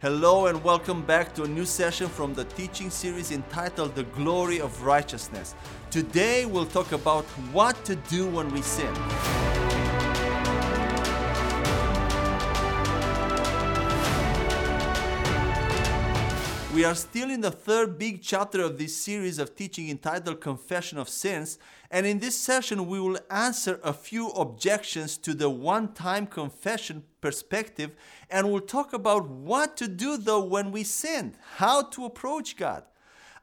Hello and welcome back to a new session from the teaching series entitled The Glory of Righteousness. Today we'll talk about what to do when we sin. We are still in the third big chapter of this series of teaching entitled Confession of Sins, and in this session we will answer a few objections to the one time confession perspective and we'll talk about what to do though when we sinned, how to approach God.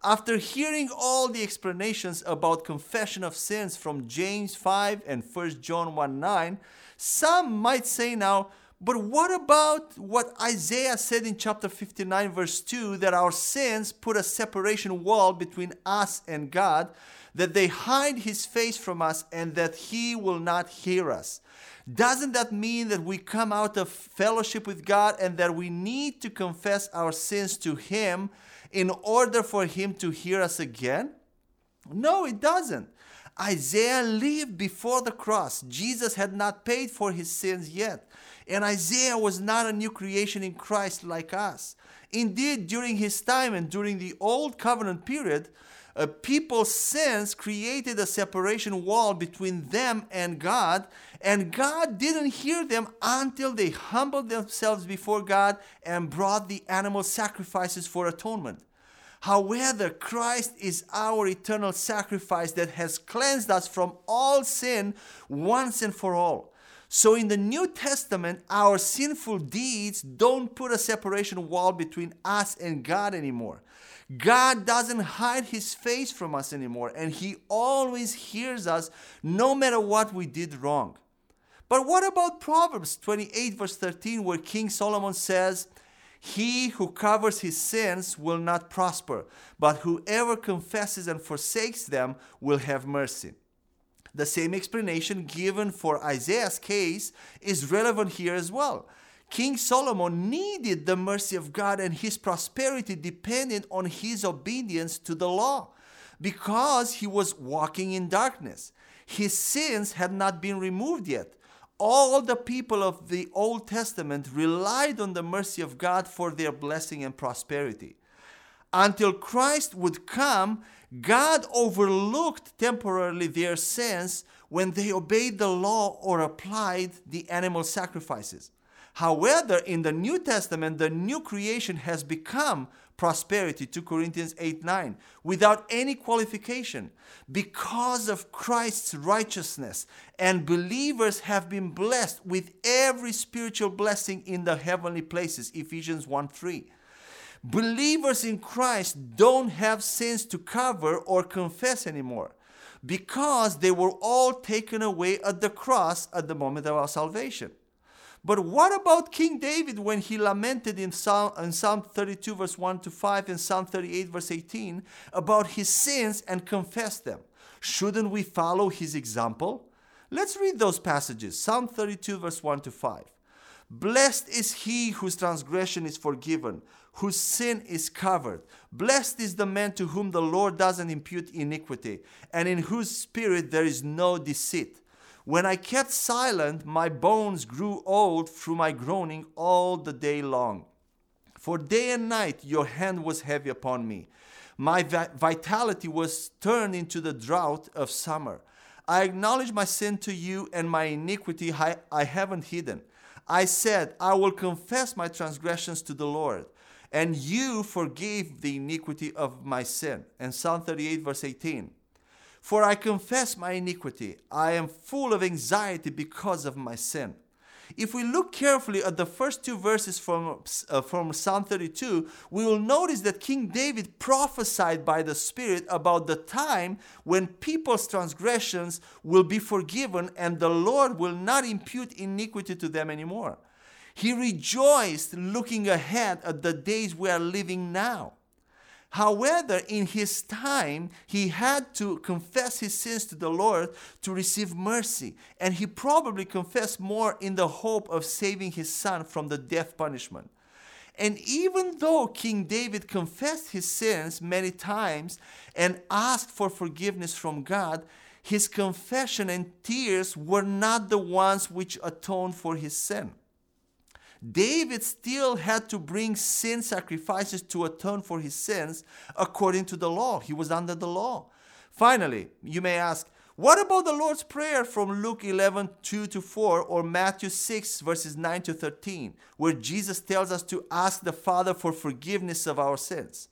After hearing all the explanations about confession of sins from James 5 and 1 John 1 9, some might say now, but what about what Isaiah said in chapter 59, verse 2 that our sins put a separation wall between us and God, that they hide his face from us, and that he will not hear us? Doesn't that mean that we come out of fellowship with God and that we need to confess our sins to him in order for him to hear us again? No, it doesn't. Isaiah lived before the cross. Jesus had not paid for his sins yet. And Isaiah was not a new creation in Christ like us. Indeed, during his time and during the Old Covenant period, uh, people's sins created a separation wall between them and God, and God didn't hear them until they humbled themselves before God and brought the animal sacrifices for atonement. However, Christ is our eternal sacrifice that has cleansed us from all sin once and for all. So in the New Testament, our sinful deeds don't put a separation wall between us and God anymore. God doesn't hide his face from us anymore, and he always hears us no matter what we did wrong. But what about Proverbs 28, verse 13, where King Solomon says, He who covers his sins will not prosper, but whoever confesses and forsakes them will have mercy. The same explanation given for Isaiah's case is relevant here as well. King Solomon needed the mercy of God, and his prosperity depended on his obedience to the law because he was walking in darkness. His sins had not been removed yet. All the people of the Old Testament relied on the mercy of God for their blessing and prosperity. Until Christ would come, God overlooked temporarily their sins when they obeyed the law or applied the animal sacrifices. However, in the New Testament, the new creation has become prosperity, 2 Corinthians 8 9, without any qualification. Because of Christ's righteousness, and believers have been blessed with every spiritual blessing in the heavenly places, Ephesians 1 3. Believers in Christ don't have sins to cover or confess anymore because they were all taken away at the cross at the moment of our salvation. But what about King David when he lamented in Psalm, in Psalm 32, verse 1 to 5, and Psalm 38, verse 18, about his sins and confess them? Shouldn't we follow his example? Let's read those passages Psalm 32, verse 1 to 5. Blessed is he whose transgression is forgiven, whose sin is covered. Blessed is the man to whom the Lord doesn't impute iniquity, and in whose spirit there is no deceit. When I kept silent, my bones grew old through my groaning all the day long. For day and night your hand was heavy upon me. My vitality was turned into the drought of summer. I acknowledge my sin to you, and my iniquity I, haven't hidden. I said, I will confess my transgressions to the Lord, and you forgave the iniquity of my sin. And Psalm 38, verse 18. For I confess my iniquity. I am full of anxiety because of my sin. If we look carefully at the first two verses from, uh, from Psalm 32, we will notice that King David prophesied by the Spirit about the time when people's transgressions will be forgiven and the Lord will not impute iniquity to them anymore. He rejoiced looking ahead at the days we are living now. However, in his time, he had to confess his sins to the Lord to receive mercy. And he probably confessed more in the hope of saving his son from the death punishment. And even though King David confessed his sins many times and asked for forgiveness from God, his confession and tears were not the ones which atoned for his sin. David still had to bring sin sacrifices to atone for his sins according to the law. He was under the law. Finally, you may ask, what about the Lord's Prayer from Luke 11, 2 to 4 or Matthew 6, verses 9 to 13, where Jesus tells us to ask the Father for forgiveness of our sins?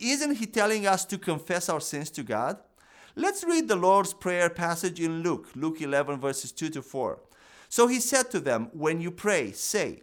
Isn't he telling us to confess our sins to God? Let's read the Lord's Prayer passage in Luke, Luke 11, verses 2 to 4. So he said to them, When you pray, say,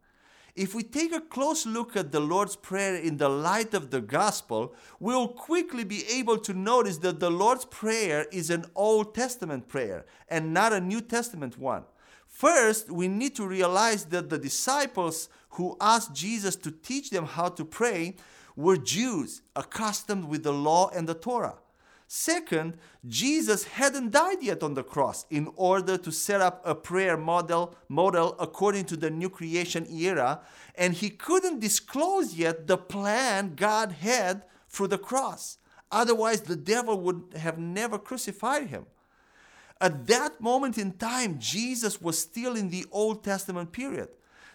If we take a close look at the Lord's Prayer in the light of the gospel, we'll quickly be able to notice that the Lord's Prayer is an Old Testament prayer and not a New Testament one. First, we need to realize that the disciples who asked Jesus to teach them how to pray were Jews accustomed with the law and the Torah. Second, Jesus hadn't died yet on the cross in order to set up a prayer model, model according to the new creation era, and he couldn't disclose yet the plan God had through the cross. Otherwise, the devil would have never crucified him. At that moment in time, Jesus was still in the Old Testament period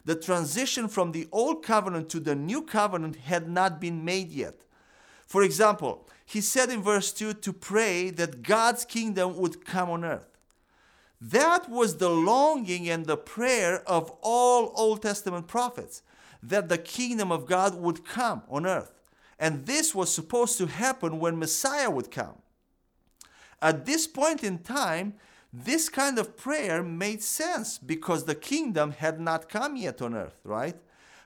the transition from the old covenant to the new covenant had not been made yet. For example, he said in verse 2 to pray that God's kingdom would come on earth. That was the longing and the prayer of all Old Testament prophets that the kingdom of God would come on earth. And this was supposed to happen when Messiah would come. At this point in time, this kind of prayer made sense because the kingdom had not come yet on earth, right?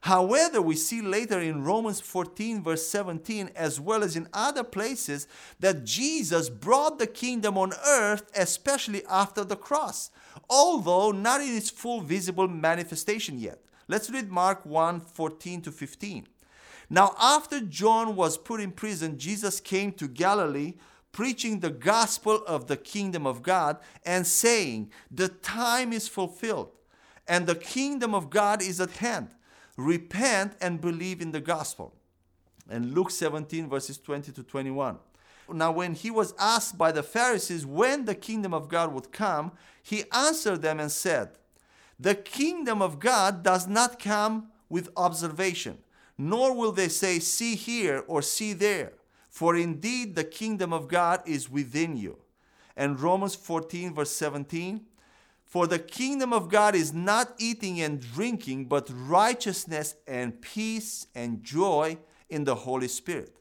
However, we see later in Romans 14, verse 17, as well as in other places, that Jesus brought the kingdom on earth, especially after the cross, although not in its full visible manifestation yet. Let's read Mark 1 14 to 15. Now, after John was put in prison, Jesus came to Galilee preaching the gospel of the kingdom of God and saying, The time is fulfilled and the kingdom of God is at hand. Repent and believe in the gospel. And Luke 17, verses 20 to 21. Now, when he was asked by the Pharisees when the kingdom of God would come, he answered them and said, The kingdom of God does not come with observation, nor will they say, See here or see there for indeed the kingdom of God is within you. And Romans 14, verse 17 For the kingdom of God is not eating and drinking, but righteousness and peace and joy in the Holy Spirit.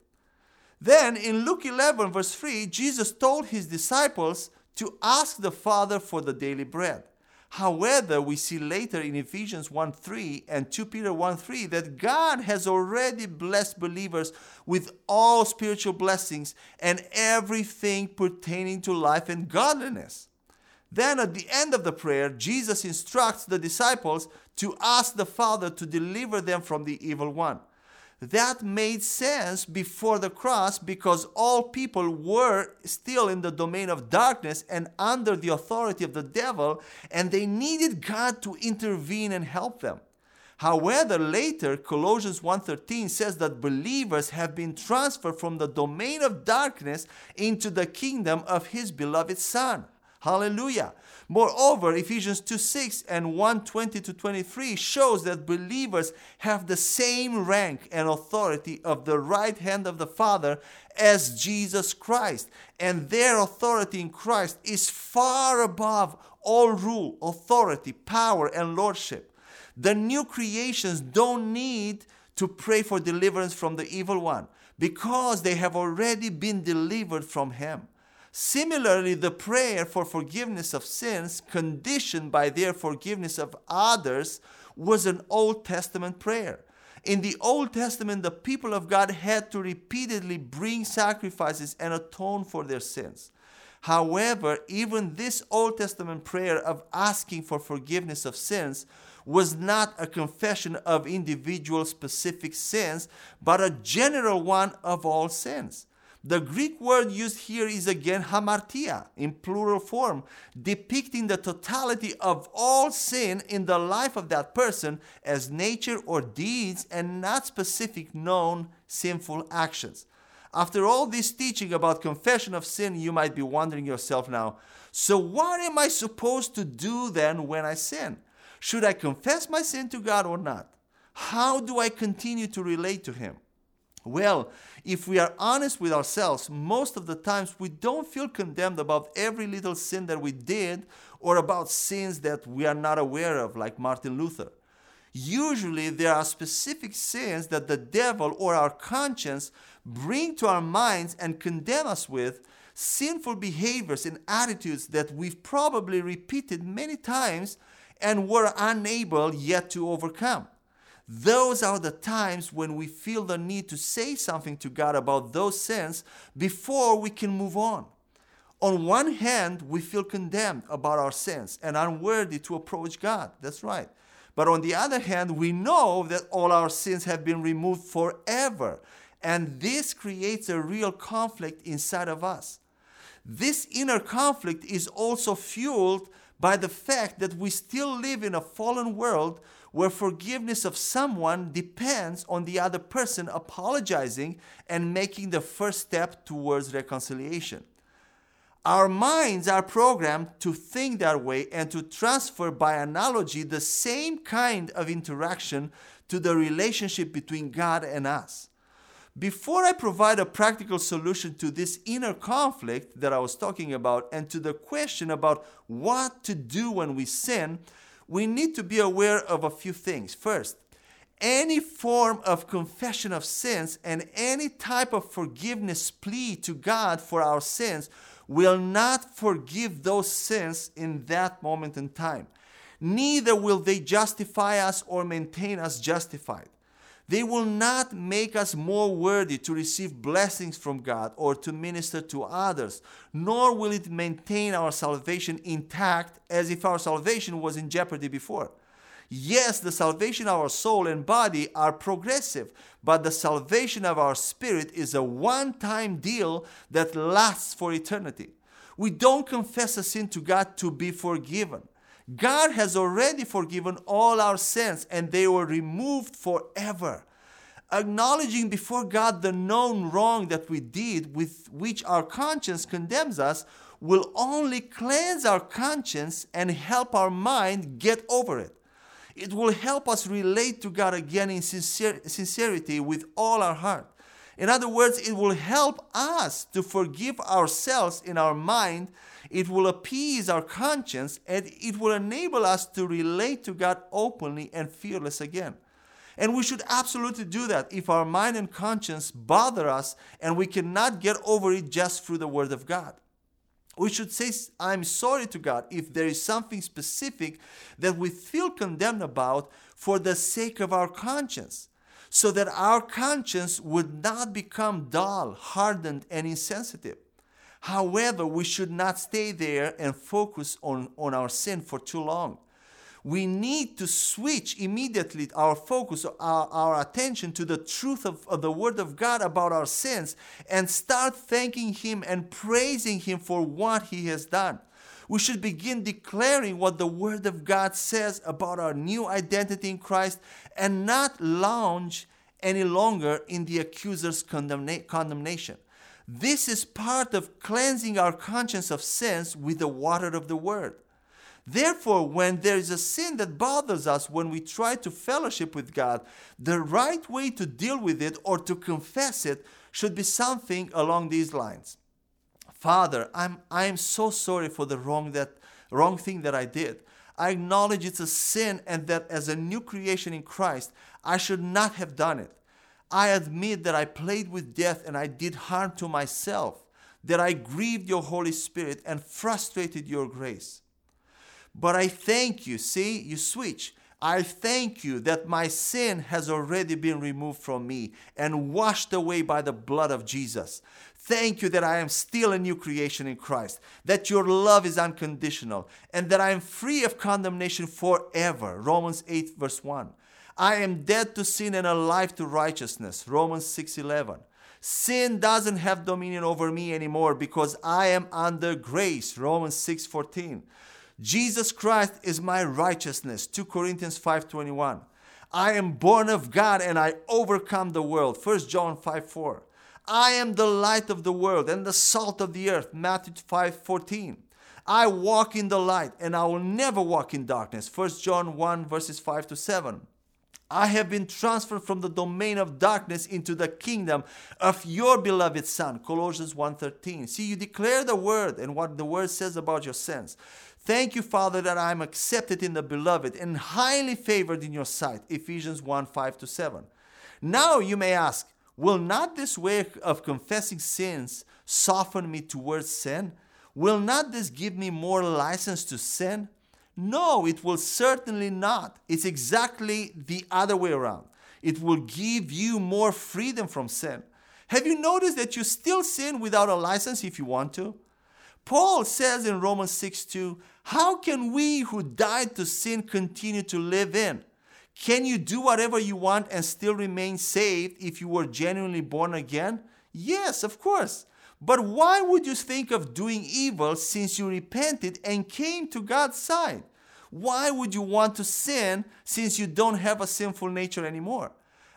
Then in Luke 11, verse 3, Jesus told his disciples to ask the Father for the daily bread. However, we see later in Ephesians 1 3 and 2 Peter 1 3 that God has already blessed believers with all spiritual blessings and everything pertaining to life and godliness. Then at the end of the prayer, Jesus instructs the disciples to ask the Father to deliver them from the evil one that made sense before the cross because all people were still in the domain of darkness and under the authority of the devil, and they needed God to intervene and help them. However, later Colossians 1:13 says that believers have been transferred from the domain of darkness into the kingdom of his beloved son. Hallelujah. Moreover, Ephesians 2 6 and 1 20 to 23 shows that believers have the same rank and authority of the right hand of the Father as Jesus Christ. And their authority in Christ is far above all rule, authority, power, and lordship. The new creations don't need to pray for deliverance from the evil one because they have already been delivered from him. Similarly, the prayer for forgiveness of sins, conditioned by their forgiveness of others, was an Old Testament prayer. In the Old Testament, the people of God had to repeatedly bring sacrifices and atone for their sins. However, even this Old Testament prayer of asking for forgiveness of sins was not a confession of individual specific sins, but a general one of all sins. The Greek word used here is again hamartia in plural form, depicting the totality of all sin in the life of that person as nature or deeds and not specific known sinful actions. After all this teaching about confession of sin, you might be wondering yourself now, so what am I supposed to do then when I sin? Should I confess my sin to God or not? How do I continue to relate to Him? Well, if we are honest with ourselves, most of the times we don't feel condemned about every little sin that we did or about sins that we are not aware of, like Martin Luther. Usually, there are specific sins that the devil or our conscience bring to our minds and condemn us with, sinful behaviors and attitudes that we've probably repeated many times and were unable yet to overcome. Those are the times when we feel the need to say something to God about those sins before we can move on. On one hand, we feel condemned about our sins and unworthy to approach God. That's right. But on the other hand, we know that all our sins have been removed forever. And this creates a real conflict inside of us. This inner conflict is also fueled by the fact that we still live in a fallen world where forgiveness of someone depends on the other person apologizing and making the first step towards reconciliation. Our minds are programmed to think that way and to transfer by analogy the same kind of interaction to the relationship between God and us. Before I provide a practical solution to this inner conflict that I was talking about and to the question about what to do when we sin, we need to be aware of a few things. First, any form of confession of sins and any type of forgiveness plea to God for our sins will not forgive those sins in that moment in time. Neither will they justify us or maintain us justified. They will not make us more worthy to receive blessings from God or to minister to others, nor will it maintain our salvation intact as if our salvation was in jeopardy before. Yes, the salvation of our soul and body are progressive, but the salvation of our spirit is a one time deal that lasts for eternity. We don't confess a sin to God to be forgiven. God has already forgiven all our sins and they were removed forever. Acknowledging before God the known wrong that we did, with which our conscience condemns us, will only cleanse our conscience and help our mind get over it. It will help us relate to God again in sincerity with all our heart. In other words, it will help us to forgive ourselves in our mind it will appease our conscience and it will enable us to relate to God openly and fearless again. And we should absolutely do that if our mind and conscience bother us and we cannot get over it just through the Word of God. We should say, I'm sorry to God if there is something specific that we feel condemned about for the sake of our conscience, so that our conscience would not become dull, hardened, and insensitive. However, we should not stay there and focus on, on our sin for too long. We need to switch immediately our focus, our, our attention to the truth of, of the Word of God about our sins and start thanking Him and praising Him for what He has done. We should begin declaring what the Word of God says about our new identity in Christ and not lounge any longer in the accuser's condemna- condemnation. This is part of cleansing our conscience of sins with the water of the Word. Therefore, when there is a sin that bothers us when we try to fellowship with God, the right way to deal with it or to confess it should be something along these lines. Father, I'm I'm so sorry for the wrong that wrong thing that I did. I acknowledge it's a sin and that as a new creation in Christ, I should not have done it. I admit that I played with death and I did harm to myself, that I grieved your Holy Spirit and frustrated your grace. But I thank you, see, you switch. I thank you that my sin has already been removed from me and washed away by the blood of Jesus. Thank you that I am still a new creation in Christ, that your love is unconditional, and that I am free of condemnation forever. Romans 8, verse 1. I am dead to sin and alive to righteousness. Romans 6:11. Sin doesn't have dominion over me anymore because I am under grace. Romans 6:14. Jesus Christ is my righteousness. 2 Corinthians 5:21. I am born of God and I overcome the world. 1 John 5:4. I am the light of the world and the salt of the earth. Matthew 5:14. I walk in the light and I will never walk in darkness. 1 John 1 verses 5 to 7. I have been transferred from the domain of darkness into the kingdom of your beloved son. Colossians 1:13. See, you declare the word and what the word says about your sins. Thank you, Father, that I am accepted in the beloved and highly favored in your sight. Ephesians 1 5 to 7. Now you may ask, will not this way of confessing sins soften me towards sin? Will not this give me more license to sin? No, it will certainly not. It's exactly the other way around. It will give you more freedom from sin. Have you noticed that you still sin without a license if you want to? Paul says in Romans 6 2, How can we who died to sin continue to live in? Can you do whatever you want and still remain saved if you were genuinely born again? Yes, of course. But why would you think of doing evil since you repented and came to God's side? Why would you want to sin since you don't have a sinful nature anymore?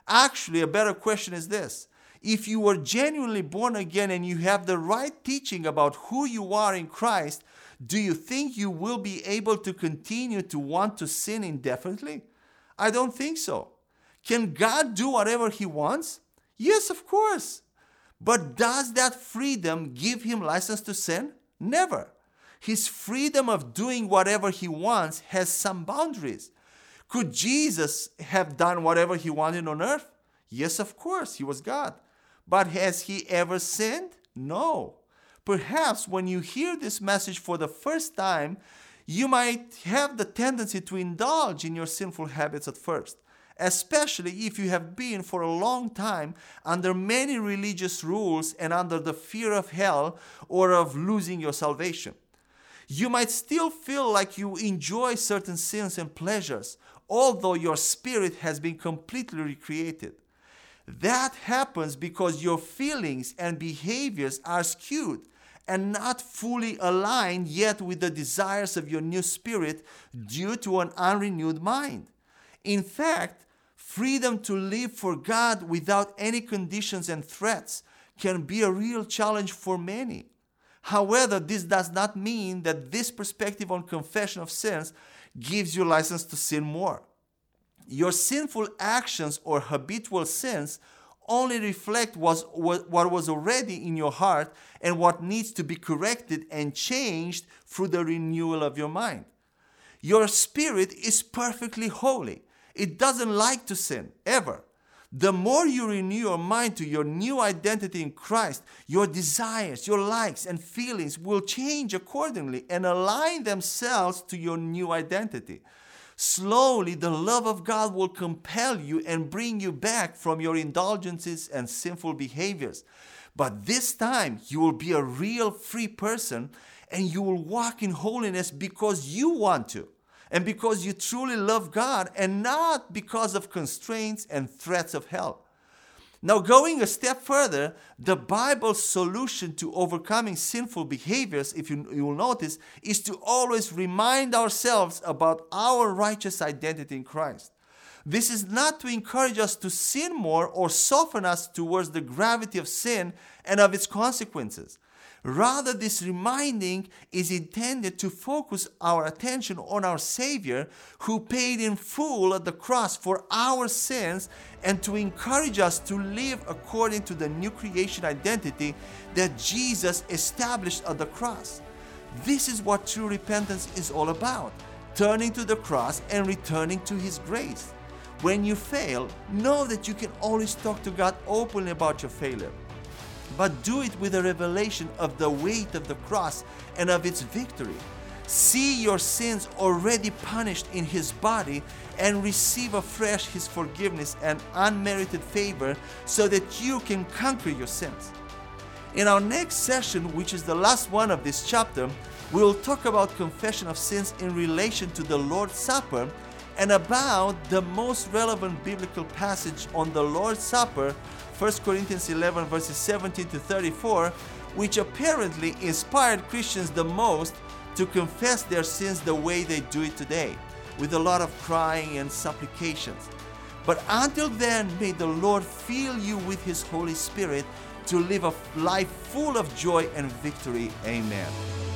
Actually, a better question is this if you were genuinely born again and you have the right teaching about who you are in Christ, do you think you will be able to continue to want to sin indefinitely? I don't think so. Can God do whatever He wants? Yes, of course. But does that freedom give him license to sin? Never. His freedom of doing whatever he wants has some boundaries. Could Jesus have done whatever he wanted on earth? Yes, of course, he was God. But has he ever sinned? No. Perhaps when you hear this message for the first time, you might have the tendency to indulge in your sinful habits at first especially if you have been for a long time under many religious rules and under the fear of hell or of losing your salvation. You might still feel like you enjoy certain sins and pleasures, although your spirit has been completely recreated. That happens because your feelings and behaviors are skewed and not fully aligned yet with the desires of your new spirit due to an unrenewed mind. In fact, freedom to live for God without any conditions and threats can be a real challenge for many. However, this does not mean that this perspective on confession of sins gives you license to sin more. Your sinful actions or habitual sins only reflect what was already in your heart and what needs to be corrected and changed through the renewal of your mind. Your spirit is perfectly holy it doesn't like to sin, ever. The more you renew your mind to your new identity in Christ, your desires, your likes, and feelings will change accordingly and align themselves to your new identity. Slowly, the love of God will compel you and bring you back from your indulgences and sinful behaviors. But this time, you will be a real free person and you will walk in holiness because you want to and because you truly love God and not because of constraints and threats of hell. Now, going a step further, the Bible's solution to overcoming sinful behaviors, if you, you will notice, is to always remind ourselves about our righteous identity in Christ. This is not to encourage us to sin more or soften us towards the gravity of sin and of its consequences. Rather, this reminding is intended to focus our attention on our Savior who paid in full at the cross for our sins and to encourage us to live according to the new creation identity that Jesus established at the cross. This is what true repentance is all about turning to the cross and returning to His grace. When you fail, know that you can always talk to God openly about your failure but do it with a revelation of the weight of the cross and of its victory. See your sins already punished in His body and receive afresh His forgiveness and unmerited favor so that you can conquer your sins. In our next session, which is the last one of this chapter, we will talk about confession of sins in relation to the Lord's Supper and about the most relevant biblical passage on the Lord's Supper, 1 Corinthians 11, verses 17 to 34, which apparently inspired Christians the most to confess their sins the way they do it today, with a lot of crying and supplications. But until then, may the Lord fill you with His Holy Spirit to live a life full of joy and victory. Amen.